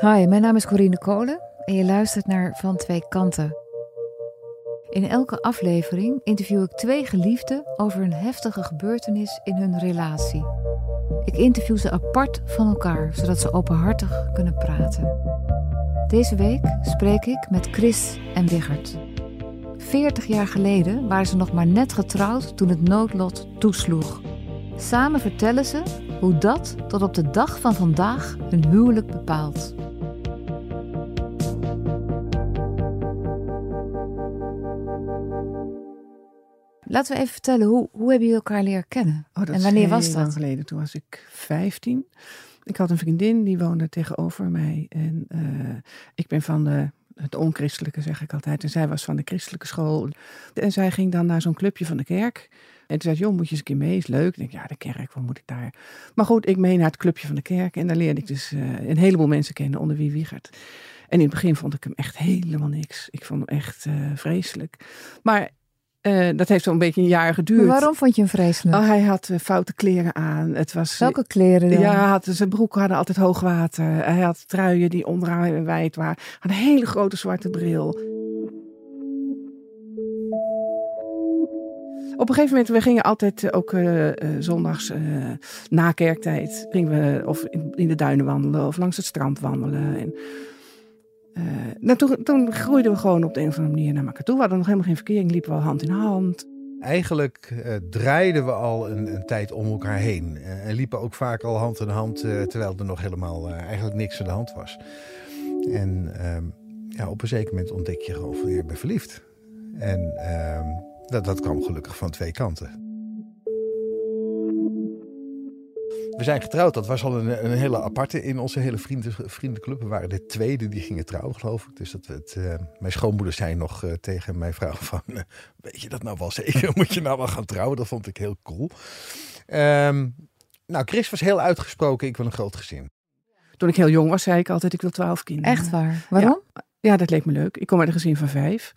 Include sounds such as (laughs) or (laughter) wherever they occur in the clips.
Hi, mijn naam is Corine Kolen en je luistert naar Van Twee Kanten. In elke aflevering interview ik twee geliefden over een heftige gebeurtenis in hun relatie. Ik interview ze apart van elkaar, zodat ze openhartig kunnen praten. Deze week spreek ik met Chris en Wiggert. 40 jaar geleden waren ze nog maar net getrouwd toen het noodlot toesloeg. Samen vertellen ze hoe dat tot op de dag van vandaag hun huwelijk bepaalt. Laten we even vertellen, hoe, hoe hebben jullie elkaar leren kennen? Oh, dat en wanneer is was dat? lang geleden. Toen was ik 15. Ik had een vriendin die woonde tegenover mij. En eh, ik ben van de, het onchristelijke, zeg ik altijd. En zij was van de christelijke school. En zij ging dan naar zo'n clubje van de kerk. En toen zei ze, joh, moet je eens een keer mee? Is leuk. Ik denk, ja, de kerk, wat moet ik daar? Maar goed, ik mee naar het clubje van de kerk. En daar leerde ik dus eh, een heleboel mensen kennen, onder wie Wiegert. En in het begin vond ik hem echt helemaal niks. Ik vond hem echt eh, vreselijk. Maar eh, dat heeft zo'n beetje een jaar geduurd. Maar waarom vond je hem vreselijk? Oh, hij had eh, foute kleren aan. Het was, Welke kleren dan? ja, hij had, zijn broeken hadden altijd hoog water. Hij had truien die onderaan wijd waren. Hij had een hele grote zwarte bril. Op een gegeven moment, we gingen altijd eh, ook eh, eh, zondags eh, na kerktijd, gingen we of in, in de duinen wandelen of langs het strand wandelen. En, eh, nou, toen, groeiden we gewoon op de een of andere manier naar elkaar toe. We hadden nog helemaal geen verkering, liepen we al hand in hand. Eigenlijk eh, draaiden we al een, een tijd om elkaar heen. Eh, en liepen ook vaak al hand in hand, terwijl er nog helemaal eigenlijk niks aan de hand was. En ehm, ja, op een zeker moment ontdek je gewoon van, je verliefd. En ehm, dat, dat kwam gelukkig van twee kanten. We zijn getrouwd. Dat was al een, een hele aparte in onze hele vrienden, vriendenclub. We waren de tweede die gingen trouwen, geloof ik. Dus dat het, eh, mijn schoonmoeder zei nog eh, tegen mijn vrouw van... eh, weet je dat nou wel zeker? (laughs) Moet je nou wel gaan trouwen? Dat vond ik heel cool. Ehm, nou, Chris was heel uitgesproken. Ik wil een groot gezin. Toen ik heel jong was, zei ik altijd, ik wil twaalf kinderen. Echt waar? Waarom? Ja, dat leek me leuk. Ik kom uit een gezin van vijf.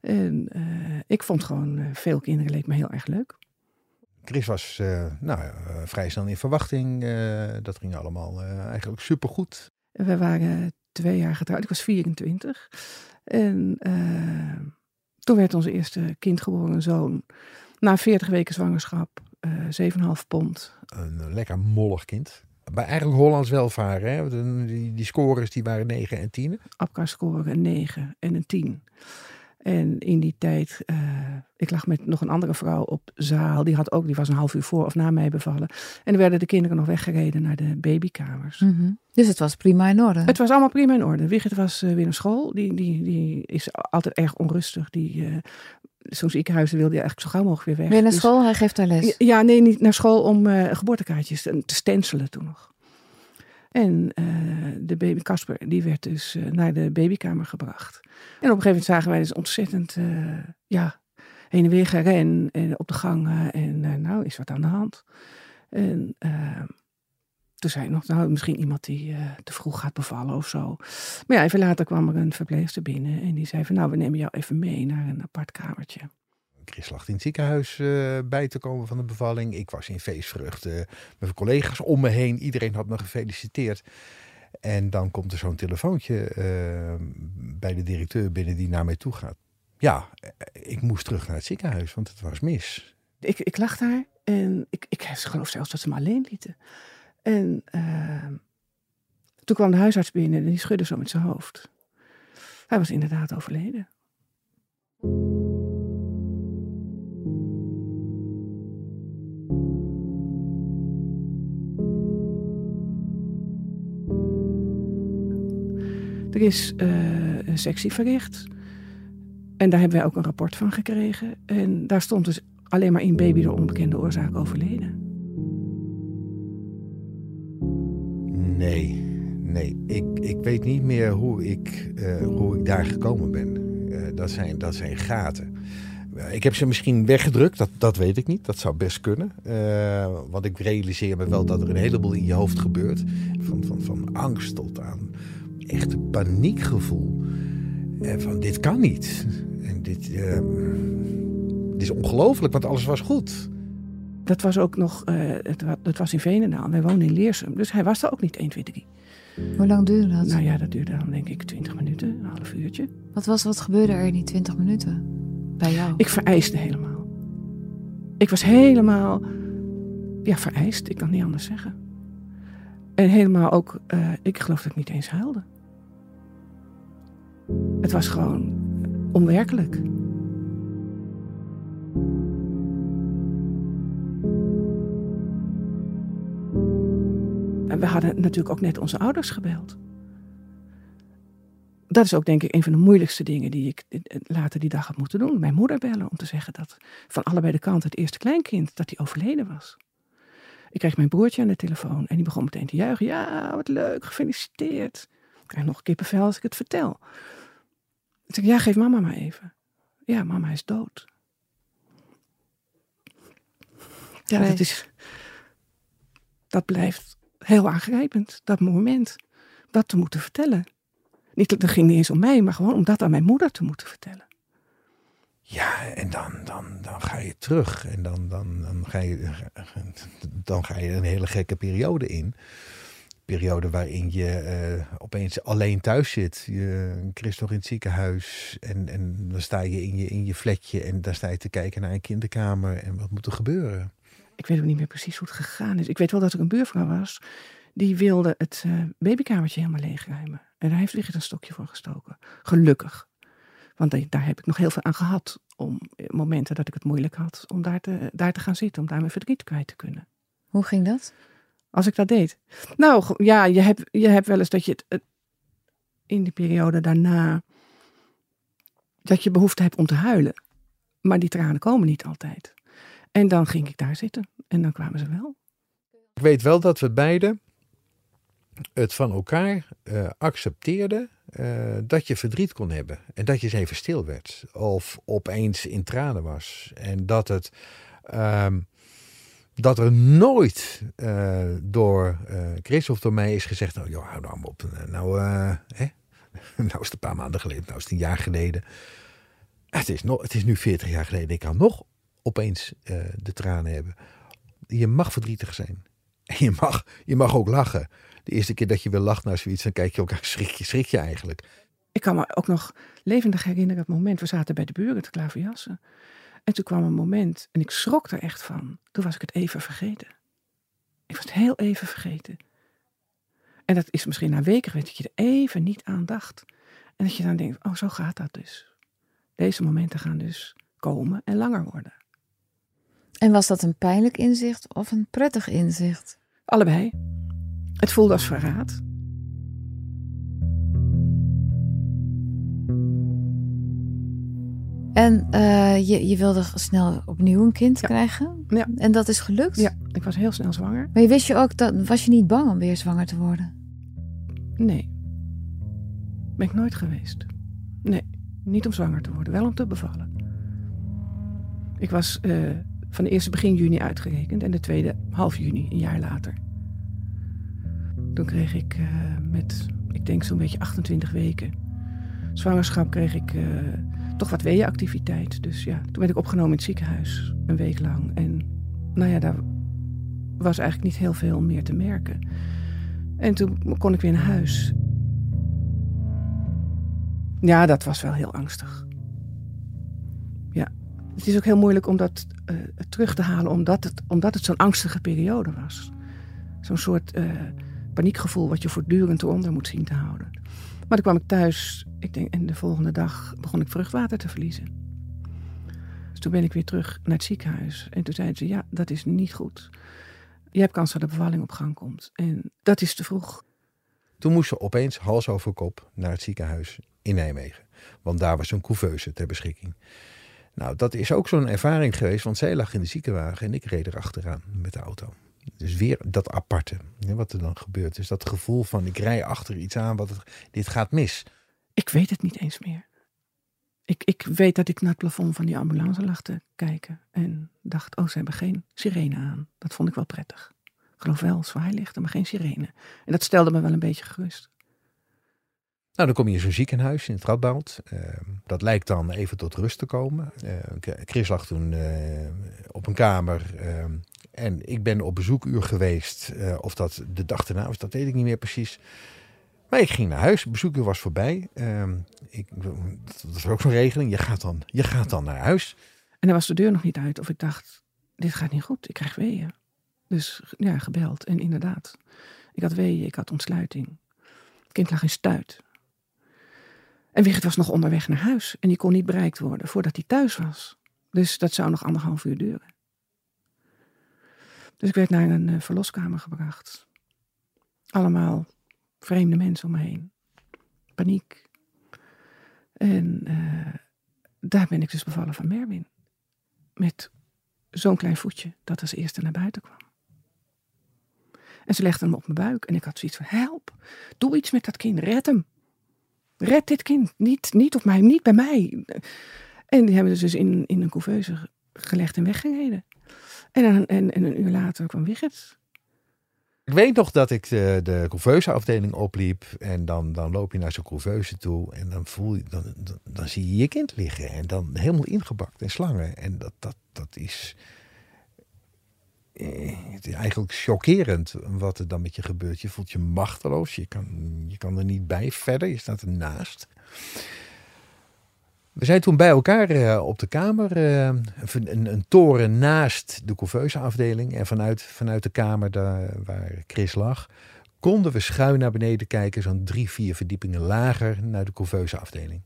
En eh, ik vond gewoon veel kinderen leek me heel erg leuk. Chris was eh, nou, eh, vrij snel in verwachting. Eh, dat ging allemaal eigenlijk supergoed. We waren twee jaar getrouwd. Ik was 24. En toen werd onze eerste kind geboren, een zoon. Na 40 weken zwangerschap, eh 7,5 pond. Een lekker mollig kind. Maar eigenlijk Hollands welvaren. Hè? Die, die scores die waren 9 en 10. Apgar scoren een 9 en een 10. En in die tijd, eh, ik lag met nog een andere vrouw op zaal. Die, had ook, die was een half uur voor of na mij bevallen. En er werden de kinderen nog weggereden naar de babykamers. Mhm. Dus het was prima in orde. Het was allemaal prima in orde. Wigert was eh, weer naar school. Die, die, die is altijd erg onrustig. Die, eh zo'n ziekenhuizen wilde hij eigenlijk zo gauw mogelijk weer weg. Weer naar Dus- school, hij geeft daar les. Ja, nee, niet naar school om geboortekaartjes te, te stencelen toen nog. En eh, de baby Casper, die werd dus eh, naar de babykamer gebracht. En op een gegeven moment zagen wij dus ontzettend, eh, ja, heen en weer geren en op de gangen. En nou, is wat aan de hand. En eh, toen zei nog, nou, misschien iemand die te vroeg gaat bevallen of zo. Maar ja, even later kwam er een verpleegster binnen en die zei van, nou, we nemen jou even mee naar een apart kamertje. Chris lag in het ziekenhuis eh, bij te komen van de bevalling. Ik was in feestvreugde met mijn collega's om me heen. Iedereen had me gefeliciteerd. En dan komt er zo'n telefoontje eh, bij de directeur binnen die naar mij toe gaat. Ja, eh, ik moest terug naar het ziekenhuis, want het was mis. ik, ik lag daar en ik, ik geloof zelfs dat ze me alleen lieten. En eh, toen kwam de huisarts binnen en die schudde zo met zijn hoofd. Hij was inderdaad overleden. Is eh, een verricht. En daar hebben wij ook een rapport van gekregen. En daar stond dus alleen maar in baby door onbekende oorzaak overleden. Nee, nee. Ik, ik weet niet meer hoe ik, eh, hoe ik daar gekomen ben. Eh, dat, zijn, dat zijn gaten. Ik heb ze misschien weggedrukt, dat, dat weet ik niet. Dat zou best kunnen. Eh, want ik realiseer me wel dat er een heleboel in je hoofd gebeurt. Van, van, van angst tot aan echt paniekgevoel. En van dit kan niet. En dit, eh, dit is ongelooflijk, want alles was goed. Dat was ook nog, eh, het, het was in Venendaal. Wij woonden in Leersum. Dus hij was er ook niet 1, 2, 3. Hoe lang duurde dat? Nou ja, dat duurde dan denk ik 20 minuten, een half uurtje. Wat, was, wat gebeurde er in die 20 minuten bij jou? Ik vereiste helemaal. Ik was helemaal, ja, vereist. Ik kan niet anders zeggen. En helemaal ook, uh, ik geloof dat ik niet eens huilde. Het was gewoon onwerkelijk. En we hadden natuurlijk ook net onze ouders gebeld. Dat is ook denk ik een van de moeilijkste dingen die ik later die dag had moeten doen. Mijn moeder bellen om te zeggen dat van allebei de kanten het eerste kleinkind, dat die overleden was. Ik kreeg mijn broertje aan de telefoon en die begon meteen te juichen. Ja, wat leuk, gefeliciteerd. Krijg nog kippenvel als ik het vertel. Ik zeg, ja, geef mama maar even. Ja, mama is dood. Ja, dat is... Dat blijft heel aangrijpend, dat moment. Dat te moeten vertellen. Niet, dat ging niet eens om mij, maar gewoon om dat aan mijn moeder te moeten vertellen. Ja, en dan, dan, dan ga je terug. En dan, dan, dan, ga je, dan ga je een hele gekke periode in. Periode waarin je uh, opeens alleen thuis zit. Je, Chris nog in het ziekenhuis. En, en dan sta je in je, in je flatje. En daar sta je te kijken naar een kinderkamer. En wat moet er gebeuren? Ik weet ook niet meer precies hoe het gegaan is. Ik weet wel dat er een buurvrouw was. Die wilde het uh, babykamertje helemaal leegruimen. En daar heeft Wigert een stokje voor gestoken. Gelukkig. Want daar heb ik nog heel veel aan gehad. Om eh, momenten dat ik het moeilijk had. Om daar te, daar te gaan zitten. Om daar mijn verdriet kwijt te kunnen. Hoe ging dat? Als ik dat deed. Nou ja, je hebt, je hebt wel eens dat je het, in die periode daarna. Dat je behoefte hebt om te huilen. Maar die tranen komen niet altijd. En dan ging ik daar zitten. En dan kwamen ze wel. Ik weet wel dat we beiden het van elkaar uh, accepteerden uh, dat je verdriet kon hebben. En dat je eens even stil werd. Of opeens in tranen was. En dat het. Um, dat er nooit uh, door Chris of door mij is gezegd: Nou, joh, hou nou op. Nou, hè? (laughs) nou is het een paar maanden geleden, nou is het een jaar geleden. Het is, nog, het is nu 40 jaar geleden. Ik kan nog opeens de tranen hebben. Je mag verdrietig zijn. En je mag, je mag ook lachen de eerste keer dat je wil lachen naar zoiets, dan kijk je elkaar, (laughs) schrik je, schrik je eigenlijk. Ik kan me ook nog levendig herinneren het moment, we zaten bij de buren te klaverjassen. En toen kwam een moment, en ik schrok er echt van. Toen was ik het even vergeten. Ik was het heel even vergeten. En dat is misschien na weken geweest dat je er even niet aan dacht. En dat je dan denkt, oh zo gaat dat dus. Deze momenten gaan dus komen en langer worden. En was dat een pijnlijk inzicht of een prettig inzicht? Allebei. Het voelde als verraad. En uh, je, je wilde snel opnieuw een kind krijgen? Ja. En dat is gelukt? Ja, ik was heel snel zwanger. Maar je wist je ook dat, was je niet bang om weer zwanger te worden? Nee. Ben ik nooit geweest. Nee, niet om zwanger te worden, wel om te bevallen. Ik was uh, van de eerste begin juni uitgerekend en de tweede half juni, een jaar later. Toen kreeg ik uh, met, ik denk zo'n beetje 28 weken zwangerschap, kreeg ik toch wat weeënactiviteit. Dus ja, toen werd ik opgenomen in het ziekenhuis, een week lang. En nou ja, daar was eigenlijk niet heel veel meer te merken. En toen kon ik weer naar huis. Ja, dat was wel heel angstig. Ja, het is ook heel moeilijk om dat uh, terug te halen, omdat het, omdat het zo'n angstige periode was. Zo'n soort uh, paniekgevoel wat je voortdurend eronder moet zien te houden. Maar toen kwam ik thuis, ik denk, en de volgende dag begon ik vruchtwater te verliezen. Dus toen ben ik weer terug naar het ziekenhuis. En toen zeiden ze, ja, dat is niet goed. Je hebt kans dat de bevalling op gang komt. En dat is te vroeg. Toen moest ze opeens hals over kop naar het ziekenhuis in Nijmegen. Want daar was een couveuse ter beschikking. Nou, dat is ook zo'n ervaring geweest, want zij lag in de ziekenwagen en ik reed er achteraan met de auto. Dus weer dat aparte, wat er dan gebeurt. Dus dat gevoel van ik rij achter iets aan, wat dit gaat mis. Ik weet het niet eens meer. Ik, ik weet dat ik naar het plafond van die ambulance lag te kijken. En dacht, oh, ze hebben geen sirene aan. Dat vond ik wel prettig. Ik geloof wel, zwaailichten, maar geen sirene. En dat stelde me wel een beetje gerust. Nou, dan kom je in zo'n ziekenhuis in het Radboud. Uh, dat lijkt dan even tot rust te komen. Uh, Chris lag toen uh, op een kamer. En ik ben op bezoekuur geweest. of dat de dag erna was, dat weet ik niet meer precies. Maar ik ging naar huis, het bezoeker was voorbij. Ehm, ik, dat was ook zo'n regeling. Je gaat, dan, je gaat dan naar huis. En dan was de deur nog niet uit. Of ik dacht, dit gaat niet goed. Ik krijg weeën. Dus ja, gebeld. En inderdaad, ik had weeën, ik had ontsluiting. Het kind lag in stuit. En Wigert was nog onderweg naar huis. En die kon niet bereikt worden voordat hij thuis was. Dus dat zou nog anderhalf uur duren. Dus ik werd naar een uh, verloskamer gebracht. Allemaal vreemde mensen om me heen. Paniek. En uh, daar ben ik dus bevallen van Merwin. Met zo'n klein voetje dat als eerste naar buiten kwam. En ze legde hem op mijn buik en ik had zoiets van: help, doe iets met dat kind, red hem. Red dit kind, niet, niet op mij, niet bij mij. En die hebben ze dus in, in een couveuse gelegd en weggereden. En, en, en een uur later kwam Wigget. Ik weet nog dat ik de, de couveuse afdeling opliep. En dan, dan loop je naar zo'n couveuse toe. En dan, voel je, dan, dan, dan, zie je je kind liggen. En dan helemaal ingebakt in slangen. En dat, dat, dat is, eh, het is eigenlijk chockerend wat er dan met je gebeurt. Je voelt je machteloos. Je kan, je kan er niet bij verder. Je staat ernaast. We zijn toen bij elkaar uh, op de kamer, uh, een, een, toren naast de couveuse afdeling. En vanuit, vanuit de kamer daar, waar Chris lag, konden we schuin naar beneden kijken, zo'n drie, vier verdiepingen lager naar de couveuse afdeling.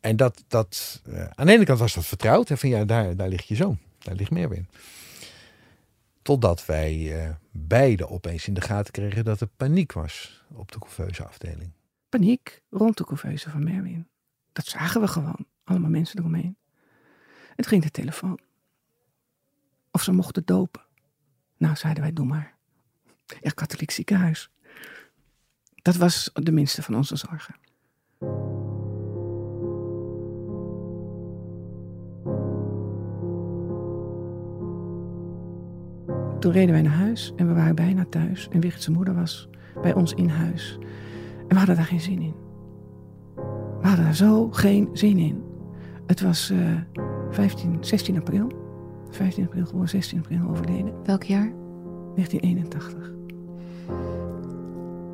En dat, dat uh, aan de ene kant was dat vertrouwd. Hè, van ja, daar, daar ligt je zoon, daar ligt Merwin. Totdat wij beide opeens in de gaten kregen dat er paniek was op de couveuse afdeling. Paniek rond de couveuse van Merwin. Dat zagen we gewoon. Allemaal mensen eromheen. Het ging de telefoon. Of ze mochten dopen. Nou, zeiden wij, doe maar. Ja, katholiek ziekenhuis. Dat was de minste van onze zorgen. Toen reden wij naar huis en we waren bijna thuis. En Wichtse moeder was bij ons in huis. En we hadden daar geen zin in. We hadden er zo geen zin in. Het was uh, 15, 16 april. 15 april gewoon 16 april overleden. Welk jaar? 1981.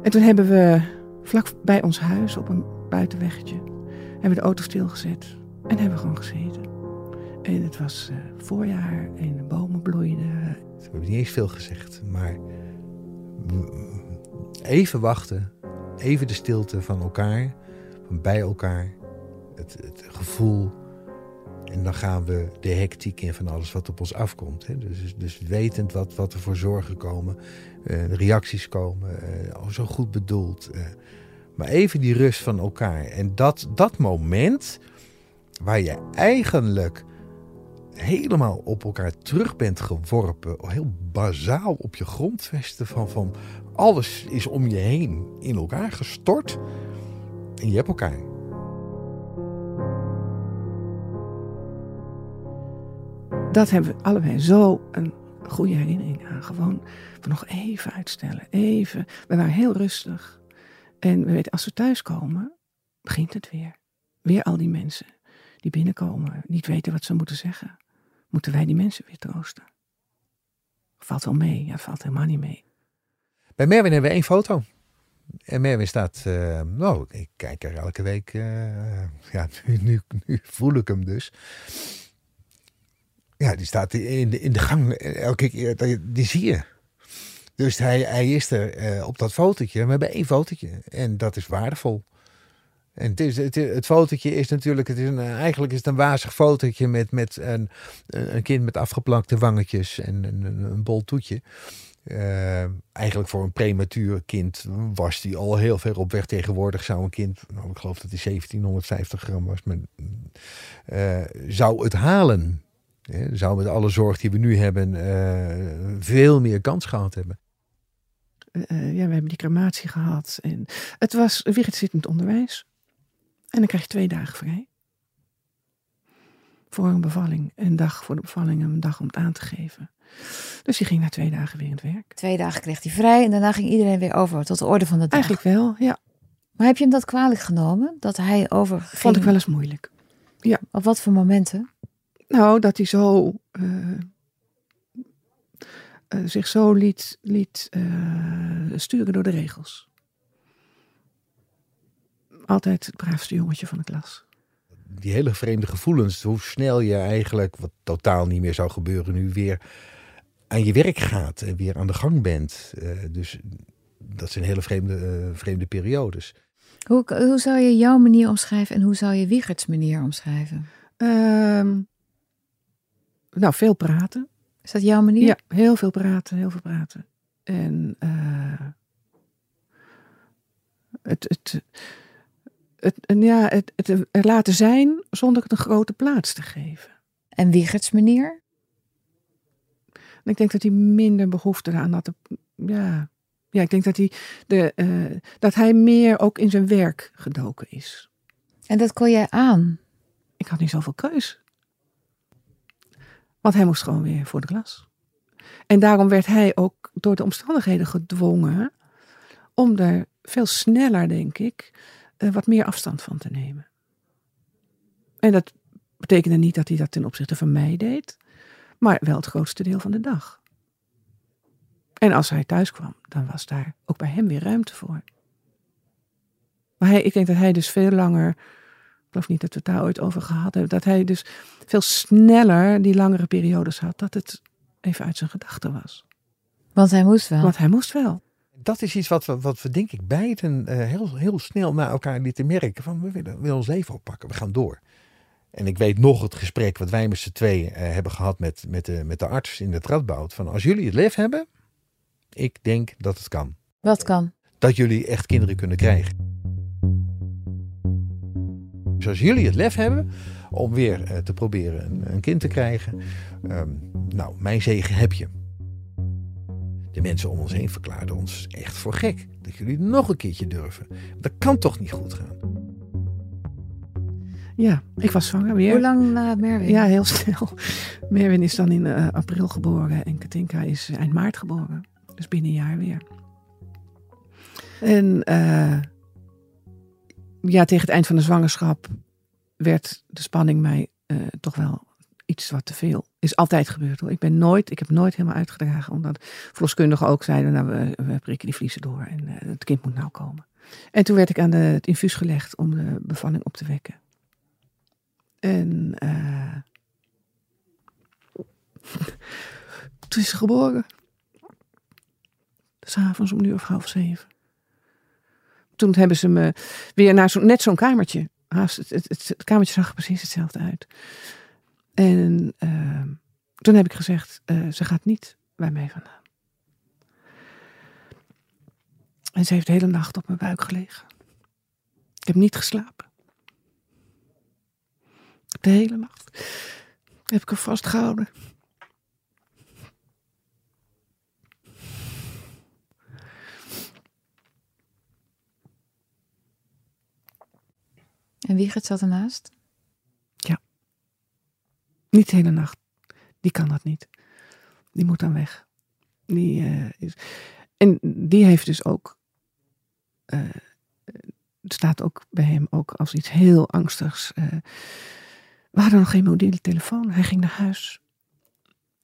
En toen hebben we vlak bij ons huis op een buitenweggetje... hebben we de auto stilgezet en hebben we gewoon gezeten. En het was uh, voorjaar en de bomen bloeiden. We hebben niet eens veel gezegd, maar even wachten, even de stilte van elkaar bij elkaar, het, het, gevoel. En dan gaan we de hectiek in van alles wat op ons afkomt. Hè. Dus, dus wetend wat, wat er voor zorgen komen, uh, reacties komen, uh, oh, zo goed bedoeld. Uh. maar even die rust van elkaar. En dat, dat moment waar je eigenlijk helemaal op elkaar terug bent geworpen, heel bazaal op je grondvesten van, van alles is om je heen in elkaar gestort. En je hebt elkaar. Dat hebben we allebei zo een goede herinnering aan. Gewoon nog even uitstellen. Even. We waren heel rustig. En we weten, als we thuiskomen, begint het weer. Weer al die mensen die binnenkomen, niet weten wat ze moeten zeggen. Moeten wij die mensen weer troosten? Valt wel mee. Ja, valt helemaal niet mee. Bij Merwin hebben we één foto. En Merwin staat, uh, nou, ik kijk er elke week, uh, ja, (laughs) nu, nu, voel ik hem dus. Ja, die staat in de, in de gang elke keer, die zie je. Dus hij, hij is er op dat fotootje. We hebben één fotootje en dat is waardevol. En het, het fotootje is natuurlijk, het is een, eigenlijk is het een wazig fotootje met, met een, een kind met afgeplakte wangetjes en een, een bol toetje. Uh, eigenlijk voor een prematuur kind was die al heel ver op weg. Tegenwoordig zou een kind, nou, ik geloof dat hij 1750 gram was, maar uh, zou het halen. Zou met alle zorg die we nu hebben uh, veel meer kans gehad hebben. ja, we hebben die crematie gehad. En het was zittend onderwijs. En dan krijg je twee dagen vrij. Voor een bevalling. Een dag voor de bevalling en een dag om het aan te geven. Dus die ging na twee dagen weer in het werk. Twee dagen kreeg hij vrij en daarna ging iedereen weer over tot de orde van de dag. Eigenlijk wel, ja. Maar heb je hem dat kwalijk genomen? Dat hij over. Vond ik wel eens moeilijk. Ja. Op wat voor momenten? Nou, dat hij zo. Uh, uh, zich zo liet, liet uh, sturen door de regels. altijd het braafste jongetje van de klas. Die hele vreemde gevoelens, hoe snel je eigenlijk, wat totaal niet meer zou gebeuren, nu weer aan je werk gaat en weer aan de gang bent. Uh, dus dat zijn hele vreemde, uh, vreemde periodes. Hoe, hoe zou je jouw manier omschrijven en hoe zou je Wiegerts manier omschrijven? Ehm, nou, veel praten. Is dat jouw manier? Ja, heel veel praten, heel veel praten. En uh, het, het, het, ja, het, het er laten zijn zonder het een grote plaats te geven. En Wiegerts manier? ik denk dat hij minder behoefte aan had. Ja, ja, ik denk dat hij, de, uh, dat hij meer ook in zijn werk gedoken is. En dat kon jij aan? Ik had niet zoveel keus. Want hij moest gewoon weer voor de klas. En daarom werd hij ook door de omstandigheden gedwongen om er veel sneller, denk ik, wat meer afstand van te nemen. En dat betekende niet dat hij dat ten opzichte van mij deed, maar wel het grootste deel van de dag. En als hij thuis kwam, dan was daar ook bij hem weer ruimte voor. Maar hij, ik denk dat hij dus veel langer, ik geloof niet dat we het daar ooit over gehad hebben, dat hij dus veel sneller die langere periodes had, dat het even uit zijn gedachten was. Want hij moest wel. Want hij moest wel. Dat is iets wat we, wat we denk ik beiden uh, heel, heel snel naar elkaar lieten merken. Van we willen, we willen ons leven oppakken, we gaan door. En ik weet nog het gesprek wat wij met z'n tweeën uh, hebben gehad met, met, de, met de arts in het radboud. Van als jullie het lef hebben, ik denk dat het kan. Wat kan? Dat jullie echt kinderen kunnen krijgen. Dus als jullie het lef hebben om weer uh, te proberen een, een, kind te krijgen, um, nou, mijn zegen heb je. De mensen om ons heen verklaarden ons echt voor gek. Dat jullie nog een keertje durven. Dat kan toch niet goed gaan? Ja, ik was zwanger weer. Hoe lang na Merwin? Ja, heel snel. Merwin is dan in uh, april geboren en Katinka is eind maart geboren. Dus binnen een jaar weer. En uh, ja, tegen het eind van de zwangerschap werd de spanning mij uh, toch wel iets wat te veel. Is altijd gebeurd hoor. Ik ben nooit, ik heb nooit helemaal uitgedragen. Omdat verloskundigen ook zeiden, nou we, we prikken die vliezen door en uh, het kind moet nou komen. En toen werd ik aan de, het infuus gelegd om de bevalling op te wekken. En uh, (laughs) toen is ze geboren. S'avonds om uur of half zeven. Toen hebben ze me weer naar zo, net zo'n kamertje. Het, het, kamertje zag precies hetzelfde uit. En uh, toen heb ik gezegd, uh, ze gaat niet bij mij vandaan. En ze heeft de hele nacht op mijn buik gelegen. Ik heb niet geslapen. De hele nacht heb ik haar vastgehouden. En Wiegert zat ernaast? Niet de hele nacht. Die kan dat niet. Die moet dan weg. Die, uh, is... En die heeft dus ook. Uh, het staat ook bij hem ook als iets heel angstigs. Uh, we hadden nog geen mobiele telefoon. Hij ging naar huis.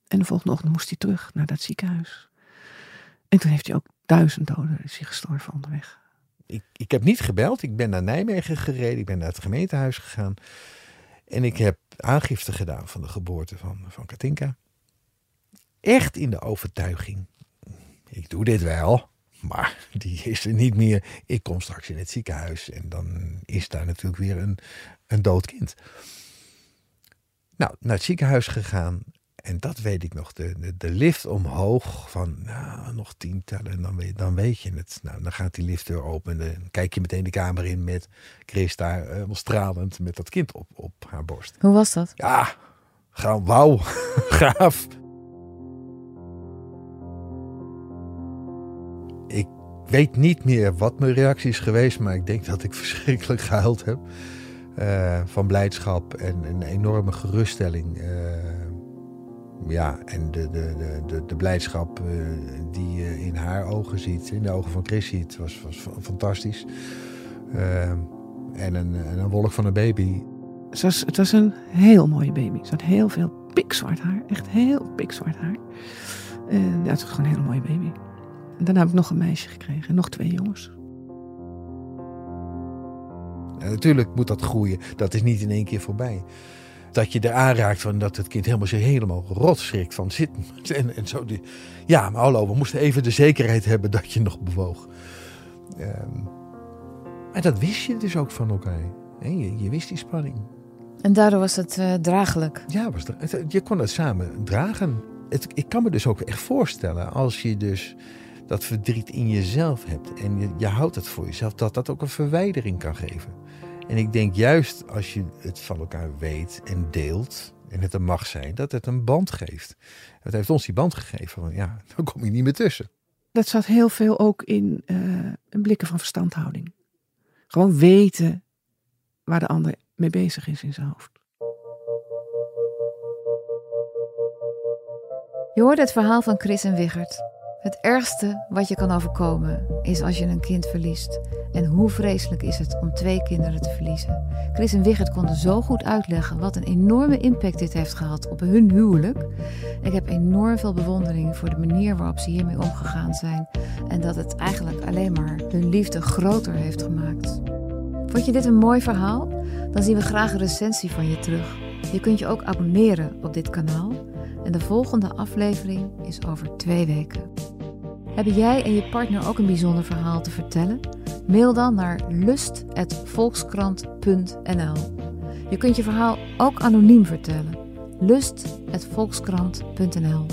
En de volgende ochtend moest hij terug naar dat ziekenhuis. En toen heeft hij ook duizend doden is hij gestorven onderweg. Ik, ik heb niet gebeld. Ik ben naar Nijmegen gereden. Ik ben naar het gemeentehuis gegaan. En ik heb aangifte gedaan van de geboorte van, van Katinka. Echt in de overtuiging. Ik doe dit wel. Maar die is er niet meer. Ik kom straks in het ziekenhuis. En dan is daar natuurlijk weer een, een dood kind. Nou, naar het ziekenhuis gegaan. En dat weet ik nog. De, de, de lift omhoog van nou, nog tientallen. En dan weet, dan weet je het. Nou, dan gaat die lift weer open. En dan kijk je meteen de kamer in met Chris daar stralend met dat kind op, op haar borst. Hoe was dat? Ja, gewoon wauw. (laughs) Gaaf. Ik weet niet meer wat mijn reactie is geweest. Maar ik denk dat ik (laughs) verschrikkelijk gehuild heb. Uh, van blijdschap en een enorme geruststelling. Uh, ja, en de, de, de, de, blijdschap uh, die je in haar ogen ziet, in de ogen van Chris ziet, was, was fantastisch. Uh, en, een, en een wolk van een baby. Het was, het was een heel mooie baby. Ze had heel veel pikzwart haar. Echt heel pikzwart haar. En ja, het was gewoon een hele mooie baby. En daarna heb ik nog een meisje gekregen. En nog twee jongens. En natuurlijk moet dat groeien. Dat is niet in één keer voorbij. Dat je er aanraakt van dat het kind helemaal zich helemaal rot schrikt van zit. (laughs) En, en zo. Die, ja, maar hallo, we moesten even de zekerheid hebben dat je nog bewoog. Um, maar dat wist je dus ook van elkaar. Je, je wist die spanning. En daardoor was het uh, draaglijk. Ja, was, je kon het samen dragen. Het, ik kan me dus ook echt voorstellen als je dus dat verdriet in jezelf hebt en je, je houdt het voor jezelf, dat dat ook een verwijdering kan geven. En ik denk juist als je het van elkaar weet en deelt en het er mag zijn, dat het een band geeft. Het heeft ons die band gegeven. Van, ja, (laughs) dan kom je niet meer tussen. Dat zat heel veel ook in uh, een blikken van verstandhouding. Gewoon weten waar de ander mee bezig is in zijn hoofd. Je hoort het verhaal van Chris en Wiggert. Het ergste wat je kan overkomen is als je een kind verliest. En hoe vreselijk is het om twee kinderen te verliezen. Chris en Wiggert konden zo goed uitleggen wat een enorme impact dit heeft gehad op hun huwelijk. Ik heb enorm veel bewondering voor de manier waarop ze hiermee omgegaan zijn. En dat het eigenlijk alleen maar hun liefde groter heeft gemaakt. Vond je dit een mooi verhaal? Dan zien we graag een recensie van je terug. Je kunt je ook abonneren op dit kanaal. En de volgende aflevering is over twee weken. Hebben jij en je partner ook een bijzonder verhaal te vertellen? Mail dan naar lust.volkskrant.nl. Je kunt je verhaal ook anoniem vertellen. lust.volkskrant.nl.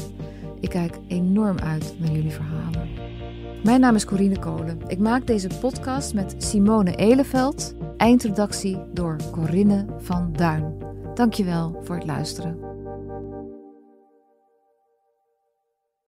Ik kijk enorm uit naar jullie verhalen. Mijn naam is Corine Kolen. Ik maak deze podcast met Simone Eleveld. Eindredactie door Corinne van Duin. Dankjewel voor het luisteren.